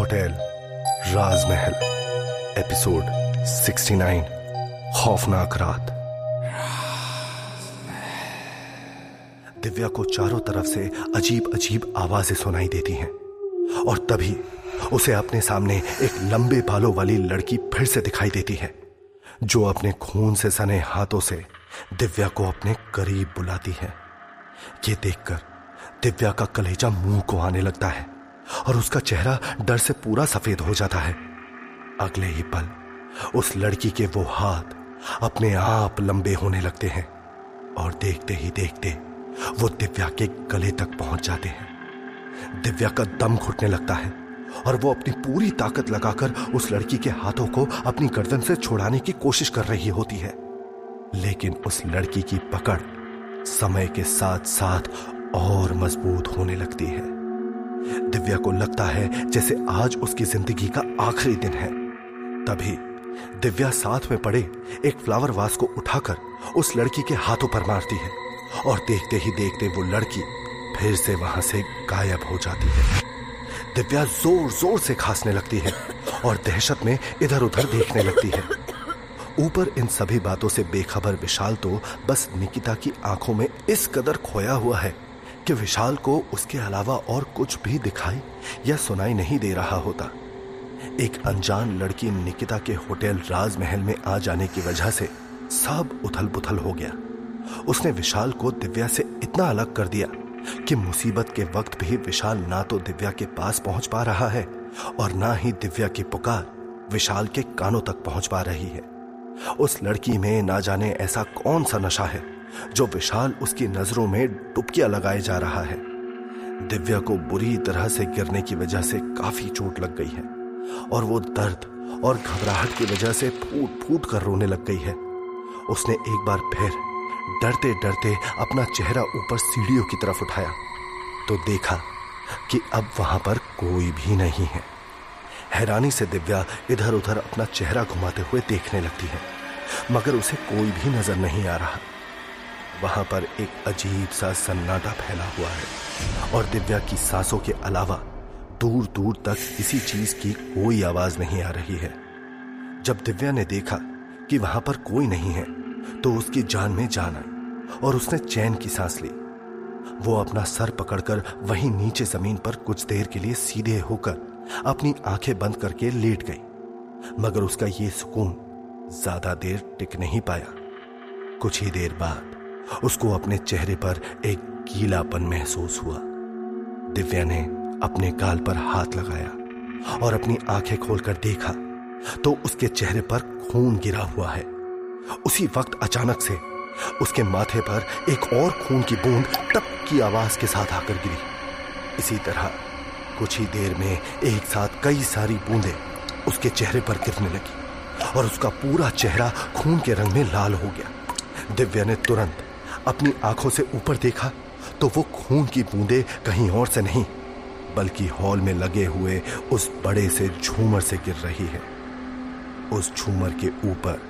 Hotel राजमहल, episode 69 खौफनाक रात। दिव्या को चारों तरफ़ से अजीब अजीब आवाज़ें सुनाई देती हैं, और तभी उसे अपने सामने एक लंबे बालों वाली लड़की फिर से दिखाई देती है, जो अपने खून से सने हाथों से दिव्या को अपने करीब बुलाती है। ये देखकर दिव्या का कलेजा मुँह को आने लगता है और उसका चेहरा डर से पूरा सफ़ेद हो जाता है। अगले ही पल, उस लड़की के वो हाथ अपने आप लंबे होने लगते हैं और देखते ही देखते वो दिव्या के गले तक पहुँच जाते हैं। दिव्या का दम घुटने लगता है और वो अपनी पूरी ताकत लगाकर उस लड़की के हाथों को अपनी गर्दन से छुड़ाने की कोशिश कर रही होती है। लेकिन उस लड़की की पकड़ समय के साथ साथ और मज़बूत होने लगती है। दिव्या को लगता है जैसे आज उसकी ज़िंदगी का आखिरी दिन है। तभी दिव्या साथ में पड़े एक फ्लावर वास को उठाकर उस लड़की के हाथों पर मारती है और देखते ही देखते वो लड़की फिर से वहाँ से गायब हो जाती है। दिव्या ज़ोर ज़ोर से खांसने लगती है और दहशत में इधर उधर देखने लगती है। ऊपर इन सभी बातों से बेखबर विशाल तो बस निकिता की आँखों में इस कदर खोया हुआ है कि विशाल को उसके अलावा और कुछ भी दिखाई या सुनाई नहीं दे रहा होता। एक अनजान लड़की निकिता के होटल राजमहल में आ जाने की वजह से सब उथल पुथल हो गया। उसने विशाल को दिव्या से इतना अलग कर दिया कि मुसीबत के वक्त भी विशाल ना तो दिव्या के पास पहुँच पा रहा है और ना ही दिव्या की पुकार विशाल के कानों तक पहुँच पा रही है। उस लड़की में ना जाने ऐसा कौन सा नशा है? जो विशाल उसकी नज़रों में डुबकियाँ लगाए जा रहा है। दिव्या को बुरी तरह से गिरने की वजह से काफ़ी चोट लग गई है और वो दर्द और घबराहट की वजह से फूट फूट कर रोने लग गई है। उसने एक बार फिर डरते डरते अपना चेहरा ऊपर सीढ़ियों की तरफ़ उठाया तो देखा कि अब वहाँ पर कोई भी नहीं है। हैरानी से दिव्या इधर उधर अपना चेहरा घुमाते हुए देखने लगती है, मगर उसे कोई भी नज़र नहीं आ रहा। वहाँ पर एक अजीब सा सन्नाटा फैला हुआ है और दिव्या की सांसों के अलावा दूर दूर तक किसी चीज़ की कोई आवाज़ नहीं आ रही है। जब दिव्या ने देखा कि वहाँ पर कोई नहीं है तो उसकी जान में जान आई और उसने चैन की सांस ली। वो अपना सर पकड़कर वहीं नीचे ज़मीन पर कुछ देर के लिए सीधे होकर अपनी आँखें बंद करके लेट गई, मगर उसका ये सुकून ज़्यादा देर टिक नहीं पाया। कुछ ही देर बाद उसको अपने चेहरे पर एक गीलापन महसूस हुआ। दिव्या ने अपने गाल पर हाथ लगाया और अपनी आँखें खोलकर देखा तो उसके चेहरे पर खून गिरा हुआ है। उसी वक्त अचानक से उसके माथे पर एक और खून की बूंद टप की आवाज़ के साथ आकर गिरी। इसी तरह कुछ ही देर में एक साथ कई सारी बूंदें उसके चेहरे पर गिरने लगी और उसका पूरा चेहरा खून के रंग में लाल हो गया। दिव्या ने तुरंत अपनी आँखों से ऊपर देखा तो वो खून की बूंदे कहीं और से नहीं, बल्कि हॉल में लगे हुए उस बड़े से झूमर से गिर रही है। उस झूमर के ऊपर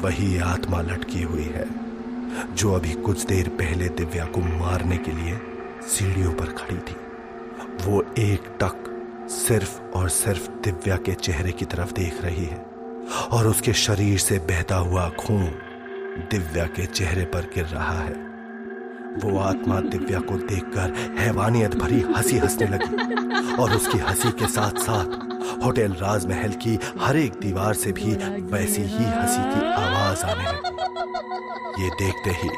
वही आत्मा लटकी हुई है, जो अभी कुछ देर पहले दिव्या को मारने के लिए सीढ़ियों पर खड़ी थी। वो एक टक सिर्फ़ और सिर्फ़ दिव्या के चेहरे की तरफ़ देख रही है और उसके शरीर से बहता हुआ खून दिव्या के चेहरे पर गिर रहा है। वो आत्मा दिव्या को देखकर हैवानियत भरी हँसी हंसने लगी और उसकी हँसी के साथ साथ होटल राजमहल की हर एक दीवार से भी वैसी ही हँसी की आवाज़ आने लगी। ये देखते ही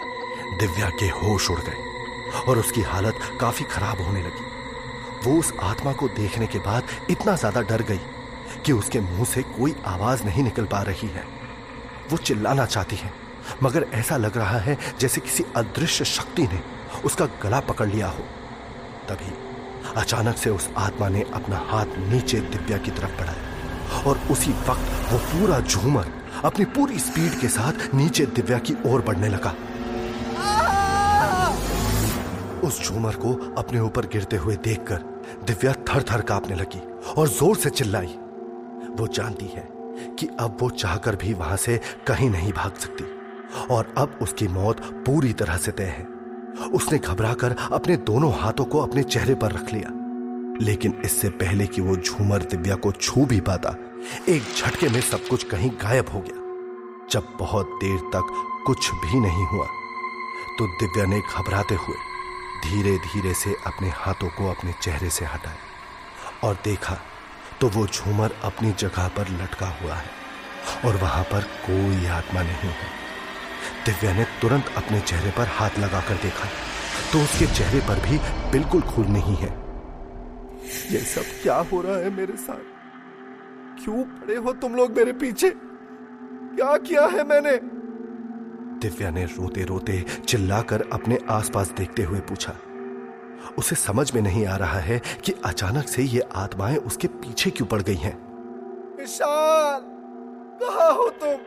दिव्या के होश उड़ गए और उसकी हालत काफ़ी खराब होने लगी। वो उस आत्मा को देखने के बाद इतना ज़्यादा डर गई कि उसके मुँह से कोई आवाज़ नहीं निकल पा रही है। वो चिल्लाना चाहती है। मगर ऐसा लग रहा है जैसे किसी अदृश्य शक्ति ने उसका गला पकड़ लिया हो। तभी अचानक से उस आत्मा ने अपना हाथ नीचे दिव्या की तरफ़ बढ़ाया और उसी वक्त वो पूरा झूमर अपनी पूरी स्पीड के साथ नीचे दिव्या की ओर बढ़ने लगा। उस झूमर को अपने ऊपर गिरते हुए देखकर दिव्या थर थर कांपने लगी और ज़ोर से चिल्लाई। वो जानती है कि अब वो चाहकर भी वहाँ से कहीं नहीं भाग सकती। और अब उसकी मौत पूरी तरह से तय है। उसने घबराकर अपने दोनों हाथों को अपने चेहरे पर रख लिया। लेकिन इससे पहले कि वो झूमर दिव्या को छू भी पाता, एक झटके में सब कुछ कहीं गायब हो गया। जब बहुत देर तक कुछ भी नहीं हुआ तो दिव्या ने घबराते हुए धीरे धीरे से अपने हाथों को अपने चेहरे से हटाया और देखा तो वो झूमर अपनी जगह पर लटका हुआ है और वहाँ पर कोई आत्मा नहीं है। दिव्या ने तुरंत अपने चेहरे पर हाथ लगाकर देखा तो उसके चेहरे पर भी बिल्कुल खून नहीं है। ये सब क्या हो रहा है मेरे साथ? क्यों पड़े हो तुम लोग मेरे पीछे? क्या किया है मैंने? दिव्या ने रोते रोते चिल्लाकर अपने आसपास देखते हुए पूछा, उसे समझ में नहीं आ रहा है कि अचानक से ये आत्माएँ उसके पीछे क्यों पड़ गई हैं? विशाल, कहा हो तुम?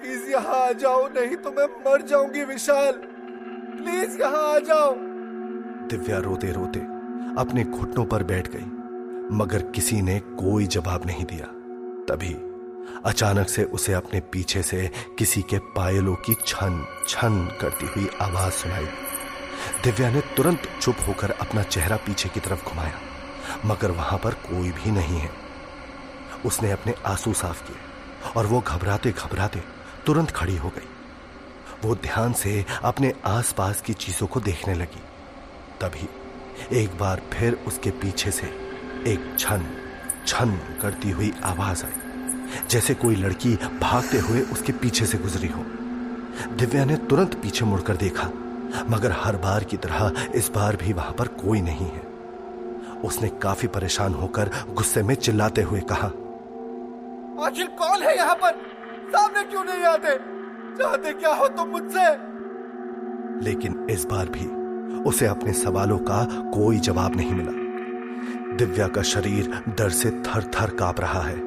प्लीज़ यहाँ आ जाओ, नहीं तो मैं मर जाऊँगी विशाल। प्लीज़ यहाँ आ जाओ। दिव्या रोते रोते अपने घुटनों पर बैठ गई, मगर किसी ने कोई जवाब नहीं दिया। तभी अचानक से उसे अपने पीछे से किसी के पायलों की छन छन करती हुई आवाज़ सुनाई। दिव्या ने तुरंत चुप होकर अपना चेहरा पीछे की तरफ़ घुमाया, मगर वहाँ पर कोई भी नहीं है। उसने अपने आँसू साफ़ किए और वो घबराते घबराते तुरंत खड़ी हो गई। वो ध्यान से अपने आसपास की चीज़ों को देखने लगी। तभी एक बार फिर उसके पीछे से एक छन छन करती हुई आवाज़ आई, जैसे कोई लड़की भागते हुए उसके पीछे से गुजरी हो। दिव्या ने तुरंत पीछे मुड़कर देखा, मगर हर बार की तरह इस बार भी वहाँ पर कोई नहीं है। उसने काफ़ी परेशान होकर गुस्से में चिल्लाते हुए कहा, आखिर कौन है यहाँ पर? सामने क्यों नहीं आते? चाहते क्या हो तुम मुझसे? लेकिन इस बार भी उसे अपने सवालों का कोई जवाब नहीं मिला। दिव्या का शरीर डर से थर थर काँप रहा है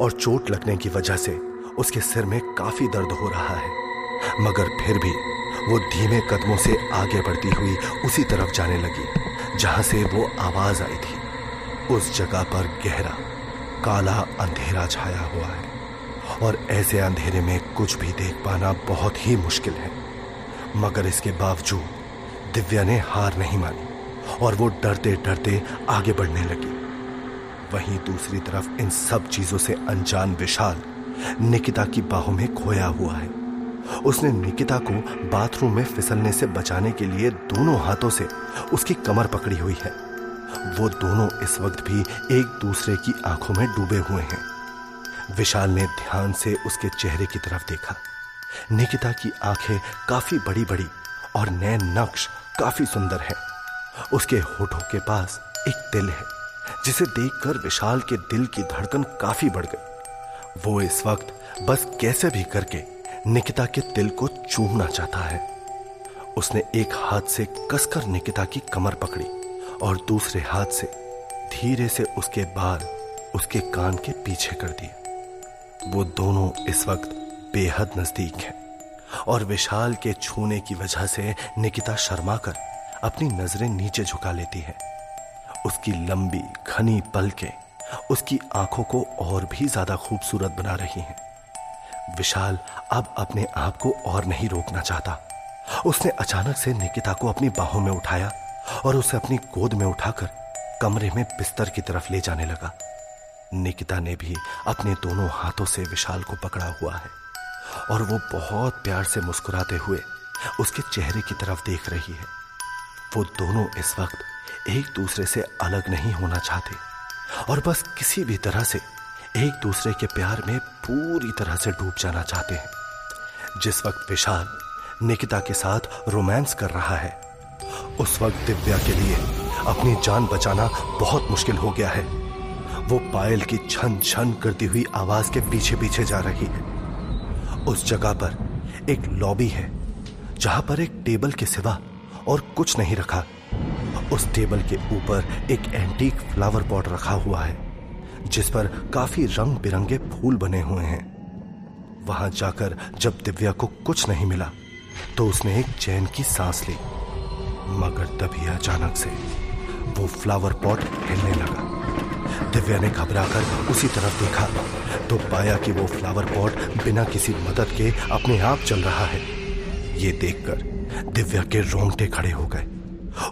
और चोट लगने की वजह से उसके सिर में काफ़ी दर्द हो रहा है। मगर फिर भी वो धीमे कदमों से आगे बढ़ती हुई उसी तरफ़ जाने लगी, जहाँ से वो आवाज़ आई थी। उस जगह पर गहरा, काला अंधेरा छाया हुआ है। और ऐसे अंधेरे में कुछ भी देख पाना बहुत ही मुश्किल है। मगर इसके बावजूद, दिव्या ने हार नहीं मानी और वो डरते डरते आगे बढ़ने लगी। वहीं दूसरी तरफ़ इन सब चीज़ों से अनजान विशाल निकिता की बाहों में खोया हुआ है। उसने निकिता को बाथरूम में फिसलने से बचाने के लिए दोनों हाथों से उसकी कमर पकड़ी हुई है। वो दोनों इस वक्त भी एक दूसरे की आँखों में डूबे हुए हैं। विशाल ने ध्यान से उसके चेहरे की तरफ़ देखा। निकिता की आँखें काफ़ी बड़ी बड़ी और नए नक्श काफ़ी सुंदर है। उसके होठों के पास एक तिल है, जिसे देखकर विशाल के दिल की धड़कन काफ़ी बढ़ गई। वो इस वक्त बस कैसे भी करके निकिता के तिल को चूमना चाहता है। उसने एक हाथ से कसकर निकिता की कमर पकड़ी और दूसरे हाथ से धीरे से उसके बाल उसके कान के पीछे कर दिए। वो दोनों इस वक्त बेहद नज़दीक हैं और विशाल के छूने की वजह से निकिता शर्मा कर अपनी नज़रें नीचे झुका लेती है। उसकी लंबी, घनी पलकें उसकी आँखों को और भी ज़्यादा खूबसूरत बना रही हैं। विशाल अब अपने आप को और नहीं रोकना चाहता। उसने अचानक से निकिता को अपनी बाहों में उठाया और उसे अपनी गोद में उठाकर कमरे में बिस्तर की तरफ़ ले जाने लगा। निकिता ने भी अपने दोनों हाथों से विशाल को पकड़ा हुआ है और वो बहुत प्यार से मुस्कुराते हुए उसके चेहरे की तरफ़ देख रही है। वो दोनों इस वक्त एक दूसरे से अलग नहीं होना चाहते और बस किसी भी तरह से एक दूसरे के प्यार में पूरी तरह से डूब जाना चाहते हैं। जिस वक्त विशाल निकिता के साथ रोमांस कर रहा है, उस वक्त दिव्या के लिए अपनी जान बचाना बहुत मुश्किल हो गया है। वो पायल की छन छन करती हुई आवाज़ के पीछे पीछे जा रही है। उस जगह पर एक लॉबी है, जहाँ पर एक टेबल के सिवा और कुछ नहीं रखा। उस टेबल के ऊपर एक एंटीक फ्लावर पॉट रखा हुआ है, जिस पर काफ़ी रंग बिरंगे फूल बने हुए हैं। वहाँ जाकर जब दिव्या को कुछ नहीं मिला तो उसने एक चैन की सांस ली, मगर तभी अचानक से वो फ्लावर पॉट हिलने लगा। दिव्या ने घबराकर उसी तरफ़ देखा तो पाया कि वो फ्लावर पॉट बिना किसी मदद के अपने आप चल रहा है। ये देखकर दिव्या के रोंगटे खड़े हो गए।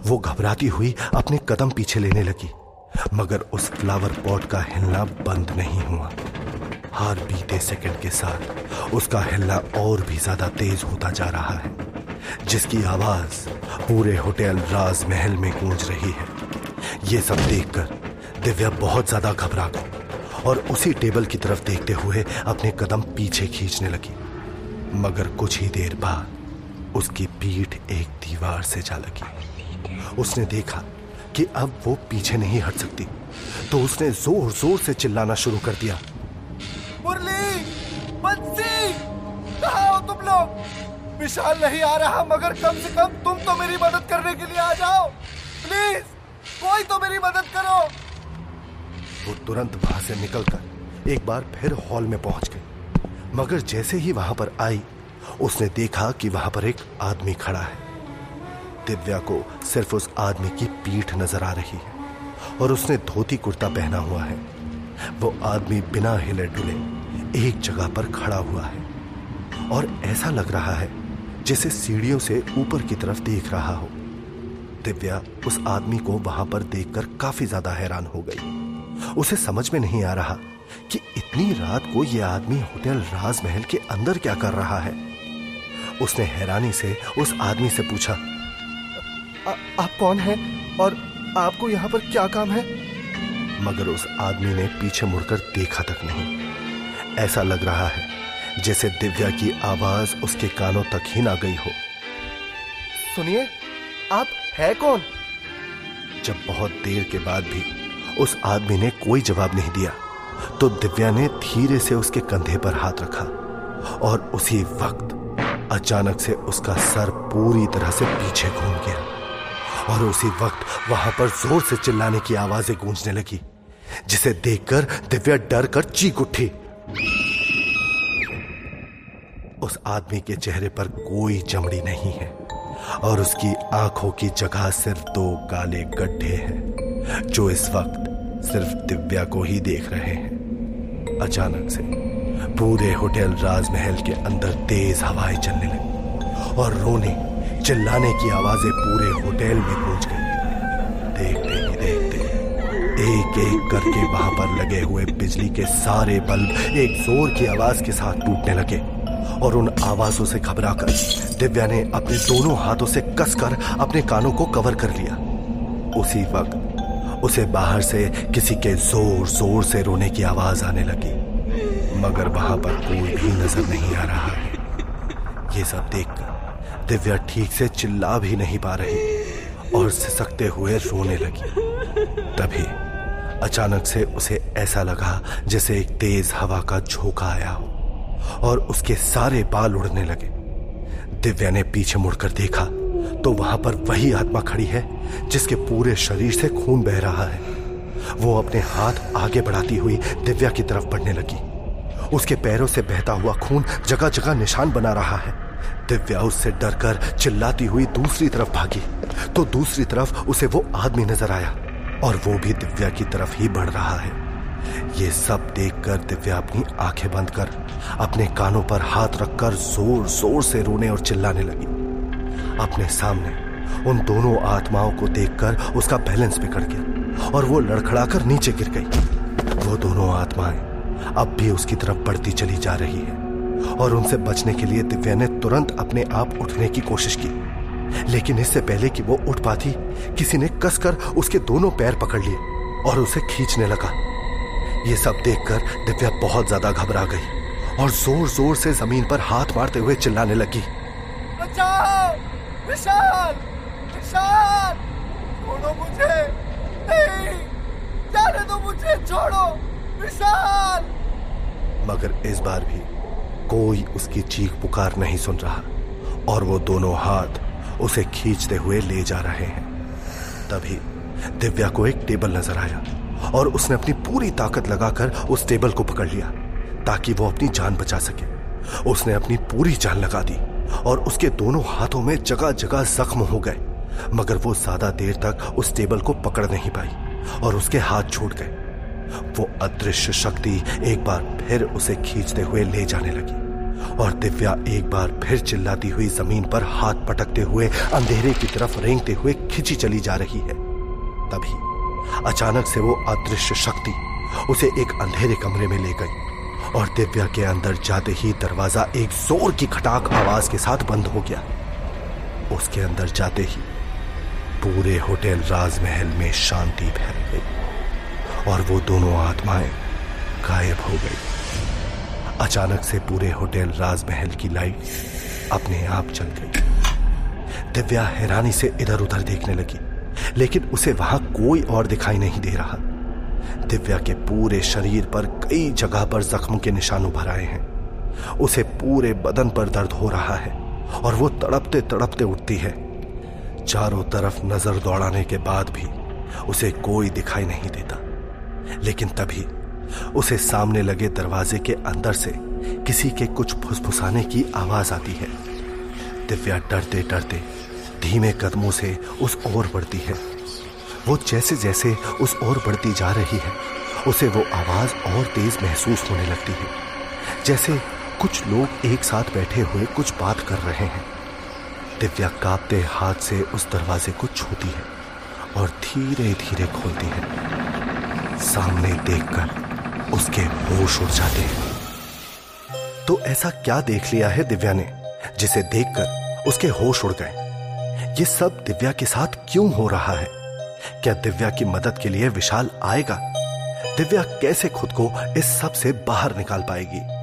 वो घबराती हुई अपने कदम पीछे लेने लगी, मगर उस फ्लावर पॉट का हिलना बंद नहीं हुआ। हर बीते सेकंड के साथ उसका हिलना और भी ज़्यादा तेज होता जा रहा है, जिसकी आवाज़ पूरे होटल राजमहल में गूंज रही है। ये सब देखकर दिव्या बहुत ज़्यादा घबरा गई और उसी टेबल की तरफ़ देखते हुए अपने कदम पीछे खींचने लगी। मगर कुछ ही देर बाद उसकी पीठ एक दीवार से जा लगी। उसने देखा कि अब वो पीछे नहीं हट सकती तो उसने ज़ोर ज़ोर से चिल्लाना शुरू कर दिया। मुरली, बंसी, कहा हो तुम लोग? विशाल नहीं आ रहा, मगर कम से कम तुम तो मेरी मदद करने के लिए आ जाओ। प्लीज़, कोई तो मेरी मदद करो। वो तुरंत वहाँ से निकलकर एक बार फिर हॉल में पहुँच गई। मगर जैसे ही वहाँ पर आई, उसने देखा कि वहाँ पर एक आदमी खड़ा है। दिव्या को सिर्फ़ उस आदमी की पीठ नज़र आ रही है और उसने धोती कुर्ता पहना हुआ है। वो आदमी बिना हिले डुले एक जगह पर खड़ा हुआ है और ऐसा लग रहा है जैसे सीढ़ियों से ऊपर की तरफ़ देख रहा हो। दिव्या उस आदमी को वहाँ पर देखकर काफ़ी ज़्यादा हैरान हो गई। उसे समझ में नहीं आ रहा कि इतनी रात को यह आदमी होटल राजमहल के अंदर क्या कर रहा है। उसने हैरानी से उस आदमी से पूछा आ, आप कौन हैं और आपको यहाँ पर क्या काम है? मगर उस आदमी ने पीछे मुड़कर देखा तक नहीं। ऐसा लग रहा है जैसे दिव्या की आवाज़ उसके कानों तक ही ना गई हो। सुनिए आप है कौन? जब बहुत देर के बाद भी उस आदमी ने कोई जवाब नहीं दिया। तो दिव्या ने धीरे से उसके कंधे पर हाथ रखा और उसी वक्त अचानक से उसका सर पूरी तरह से पीछे घूम गया और उसी वक्त वहाँ पर ज़ोर से चिल्लाने की आवाज़ें गूंजने लगी, जिसे देखकर दिव्या डर कर चीख उठी। उस आदमी के चेहरे पर कोई चमड़ी नहीं है और उसकी आँखों की जगह सिर्फ़ दो काले गड्ढे हैं, जो इस वक्त सिर्फ़ दिव्या को ही देख रहे हैं। अचानक से पूरे होटल राजमहल के अंदर तेज हवाएँ चलने लगी और रोने, चिल्लाने की आवाज़ें पूरे होटल में गूंज गई। देखते ही देखते एक एक करके वहाँ पर लगे हुए बिजली के सारे बल्ब एक ज़ोर की आवाज़ के साथ टूटने लगे और उन आवाजों से घबराकर दिव्या ने अपने दोनों हाथों से कसकर अपने कानों को कवर कर लिया। उसी वक्त उसे बाहर से किसी के ज़ोर ज़ोर से रोने की आवाज़ आने लगी। मगर वहाँ पर कोई भी नज़र नहीं आ रहा है। ये सब देखकर दिव्या ठीक से चिल्ला भी नहीं पा रही और सिसकते हुए रोने लगी। तभी अचानक से उसे ऐसा लगा जैसे एक तेज हवा का झोंका आया हो और उसके सारे बाल उड़ने लगे। दिव्या ने पीछे मुड़कर देखा तो वहाँ पर वही आत्मा खड़ी है, जिसके पूरे शरीर से खून बह रहा है। वो अपने हाथ आगे बढ़ाती हुई दिव्या की तरफ़ बढ़ने लगी। उसके पैरों से बहता हुआ खून जगह जगह निशान बना रहा है। दिव्या उससे डरकर चिल्लाती हुई दूसरी तरफ़ भागी। तो दूसरी तरफ़ उसे वो आदमी नज़र आया, और वो भी दिव्या की तरफ़ ही बढ़ रहा है। ये सब देखकर दिव्या अपनी आँखें बंद कर, अपने कानों पर हाथ रखकर ज़ोर ज़ोर से रोने और चिल्लाने लगी। अपने सामने उन दोनों आत्माओं को देखकर उसका बैलेंस बिगड़ गया और वो लड़खड़ाकर नीचे गिर गई। वो दोनों आत्माएँ अब भी उसकी तरफ़ बढ़ती चली जा रही है और उनसे बचने के लिए दिव्या ने तुरंत अपने आप उठने की कोशिश की। लेकिन इससे पहले कि वो उठ पाती, किसी ने कसकर उसके दोनों पैर पकड़ लिए और उसे खींचने लगा। ये सब देखकर दिव्या बहुत ज़्यादा घबरा गई और ज़ोर ज़ोर से ज़मीन पर हाथ मारते हुए चिल्लाने लगी। बचाओ विशाल विशाल। छोड़ो मुझे। नहीं, जाने दो मुझे, छोड़ो। विशाल। मगर इस बार भी कोई उसकी चीख पुकार नहीं सुन रहा और वो दोनों हाथ उसे खींचते हुए ले जा रहे हैं। तभी दिव्या को एक टेबल नज़र आया और उसने अपनी पूरी ताकत लगाकर उस टेबल को पकड़ लिया ताकि वो अपनी जान बचा सके। उसने अपनी पूरी जान लगा दी। और उसके दोनों हाथों में जगह जगह जख्म हो गए। मगर वो ज़्यादा देर तक उस टेबल को पकड़ नहीं पाई और उसके हाथ छूट गए। वो अदृश्य शक्ति एक बार फिर उसे खींचते हुए ले जाने लगी और दिव्या एक बार फिर चिल्लाती हुई ज़मीन पर हाथ पटकते हुए अंधेरे की तरफ़ रेंगते हुए खिंची चली जा रही है। तभी अचानक से वो अदृश्य शक्ति उसे एक अंधेरे कमरे में ले गई। और दिव्या के अंदर जाते ही दरवाज़ा एक ज़ोर की खटाक आवाज़ के साथ बंद हो गया। उसके अंदर जाते ही पूरे होटल राजमहल में शांति फैल गई और वो दोनों आत्माएँ गायब हो गई। अचानक से पूरे होटल राजमहल की लाइट अपने आप चल गई। दिव्या हैरानी से इधर उधर देखने लगी, लेकिन उसे वहाँ कोई और दिखाई नहीं दे रहा। दिव्या के पूरे शरीर पर कई जगह पर जख्म के निशान उभर आए हैं। उसे पूरे बदन पर दर्द हो रहा है और वो तड़पते तड़पते उठती है। चारों तरफ़ नज़र दौड़ाने के बाद भी उसे कोई दिखाई नहीं देता। लेकिन तभी उसे सामने लगे दरवाजे के अंदर से किसी के कुछ फुसफुसाने की आवाज़ आती है। दिव्या डरते डरते धीमे कदमों से उस ओर बढ़ती है। वो जैसे जैसे उस ओर बढ़ती जा रही है, उसे वो आवाज़ और तेज महसूस होने लगती है। जैसे कुछ लोग एक साथ बैठे हुए कुछ बात कर रहे हैं। दिव्या कांपते हाथ से उस दरवाजे को छूती है और धीरे धीरे खोलती है। सामने देखकर उसके होश उड़ जाते हैं। तो ऐसा क्या देख लिया है दिव्या ने, जिसे देखकर उसके होश उड़ गए? ये सब दिव्या के साथ क्यों हो रहा है? क्या दिव्या की मदद के लिए विशाल आएगा? दिव्या कैसे खुद को इस सबसे बाहर निकाल पाएगी?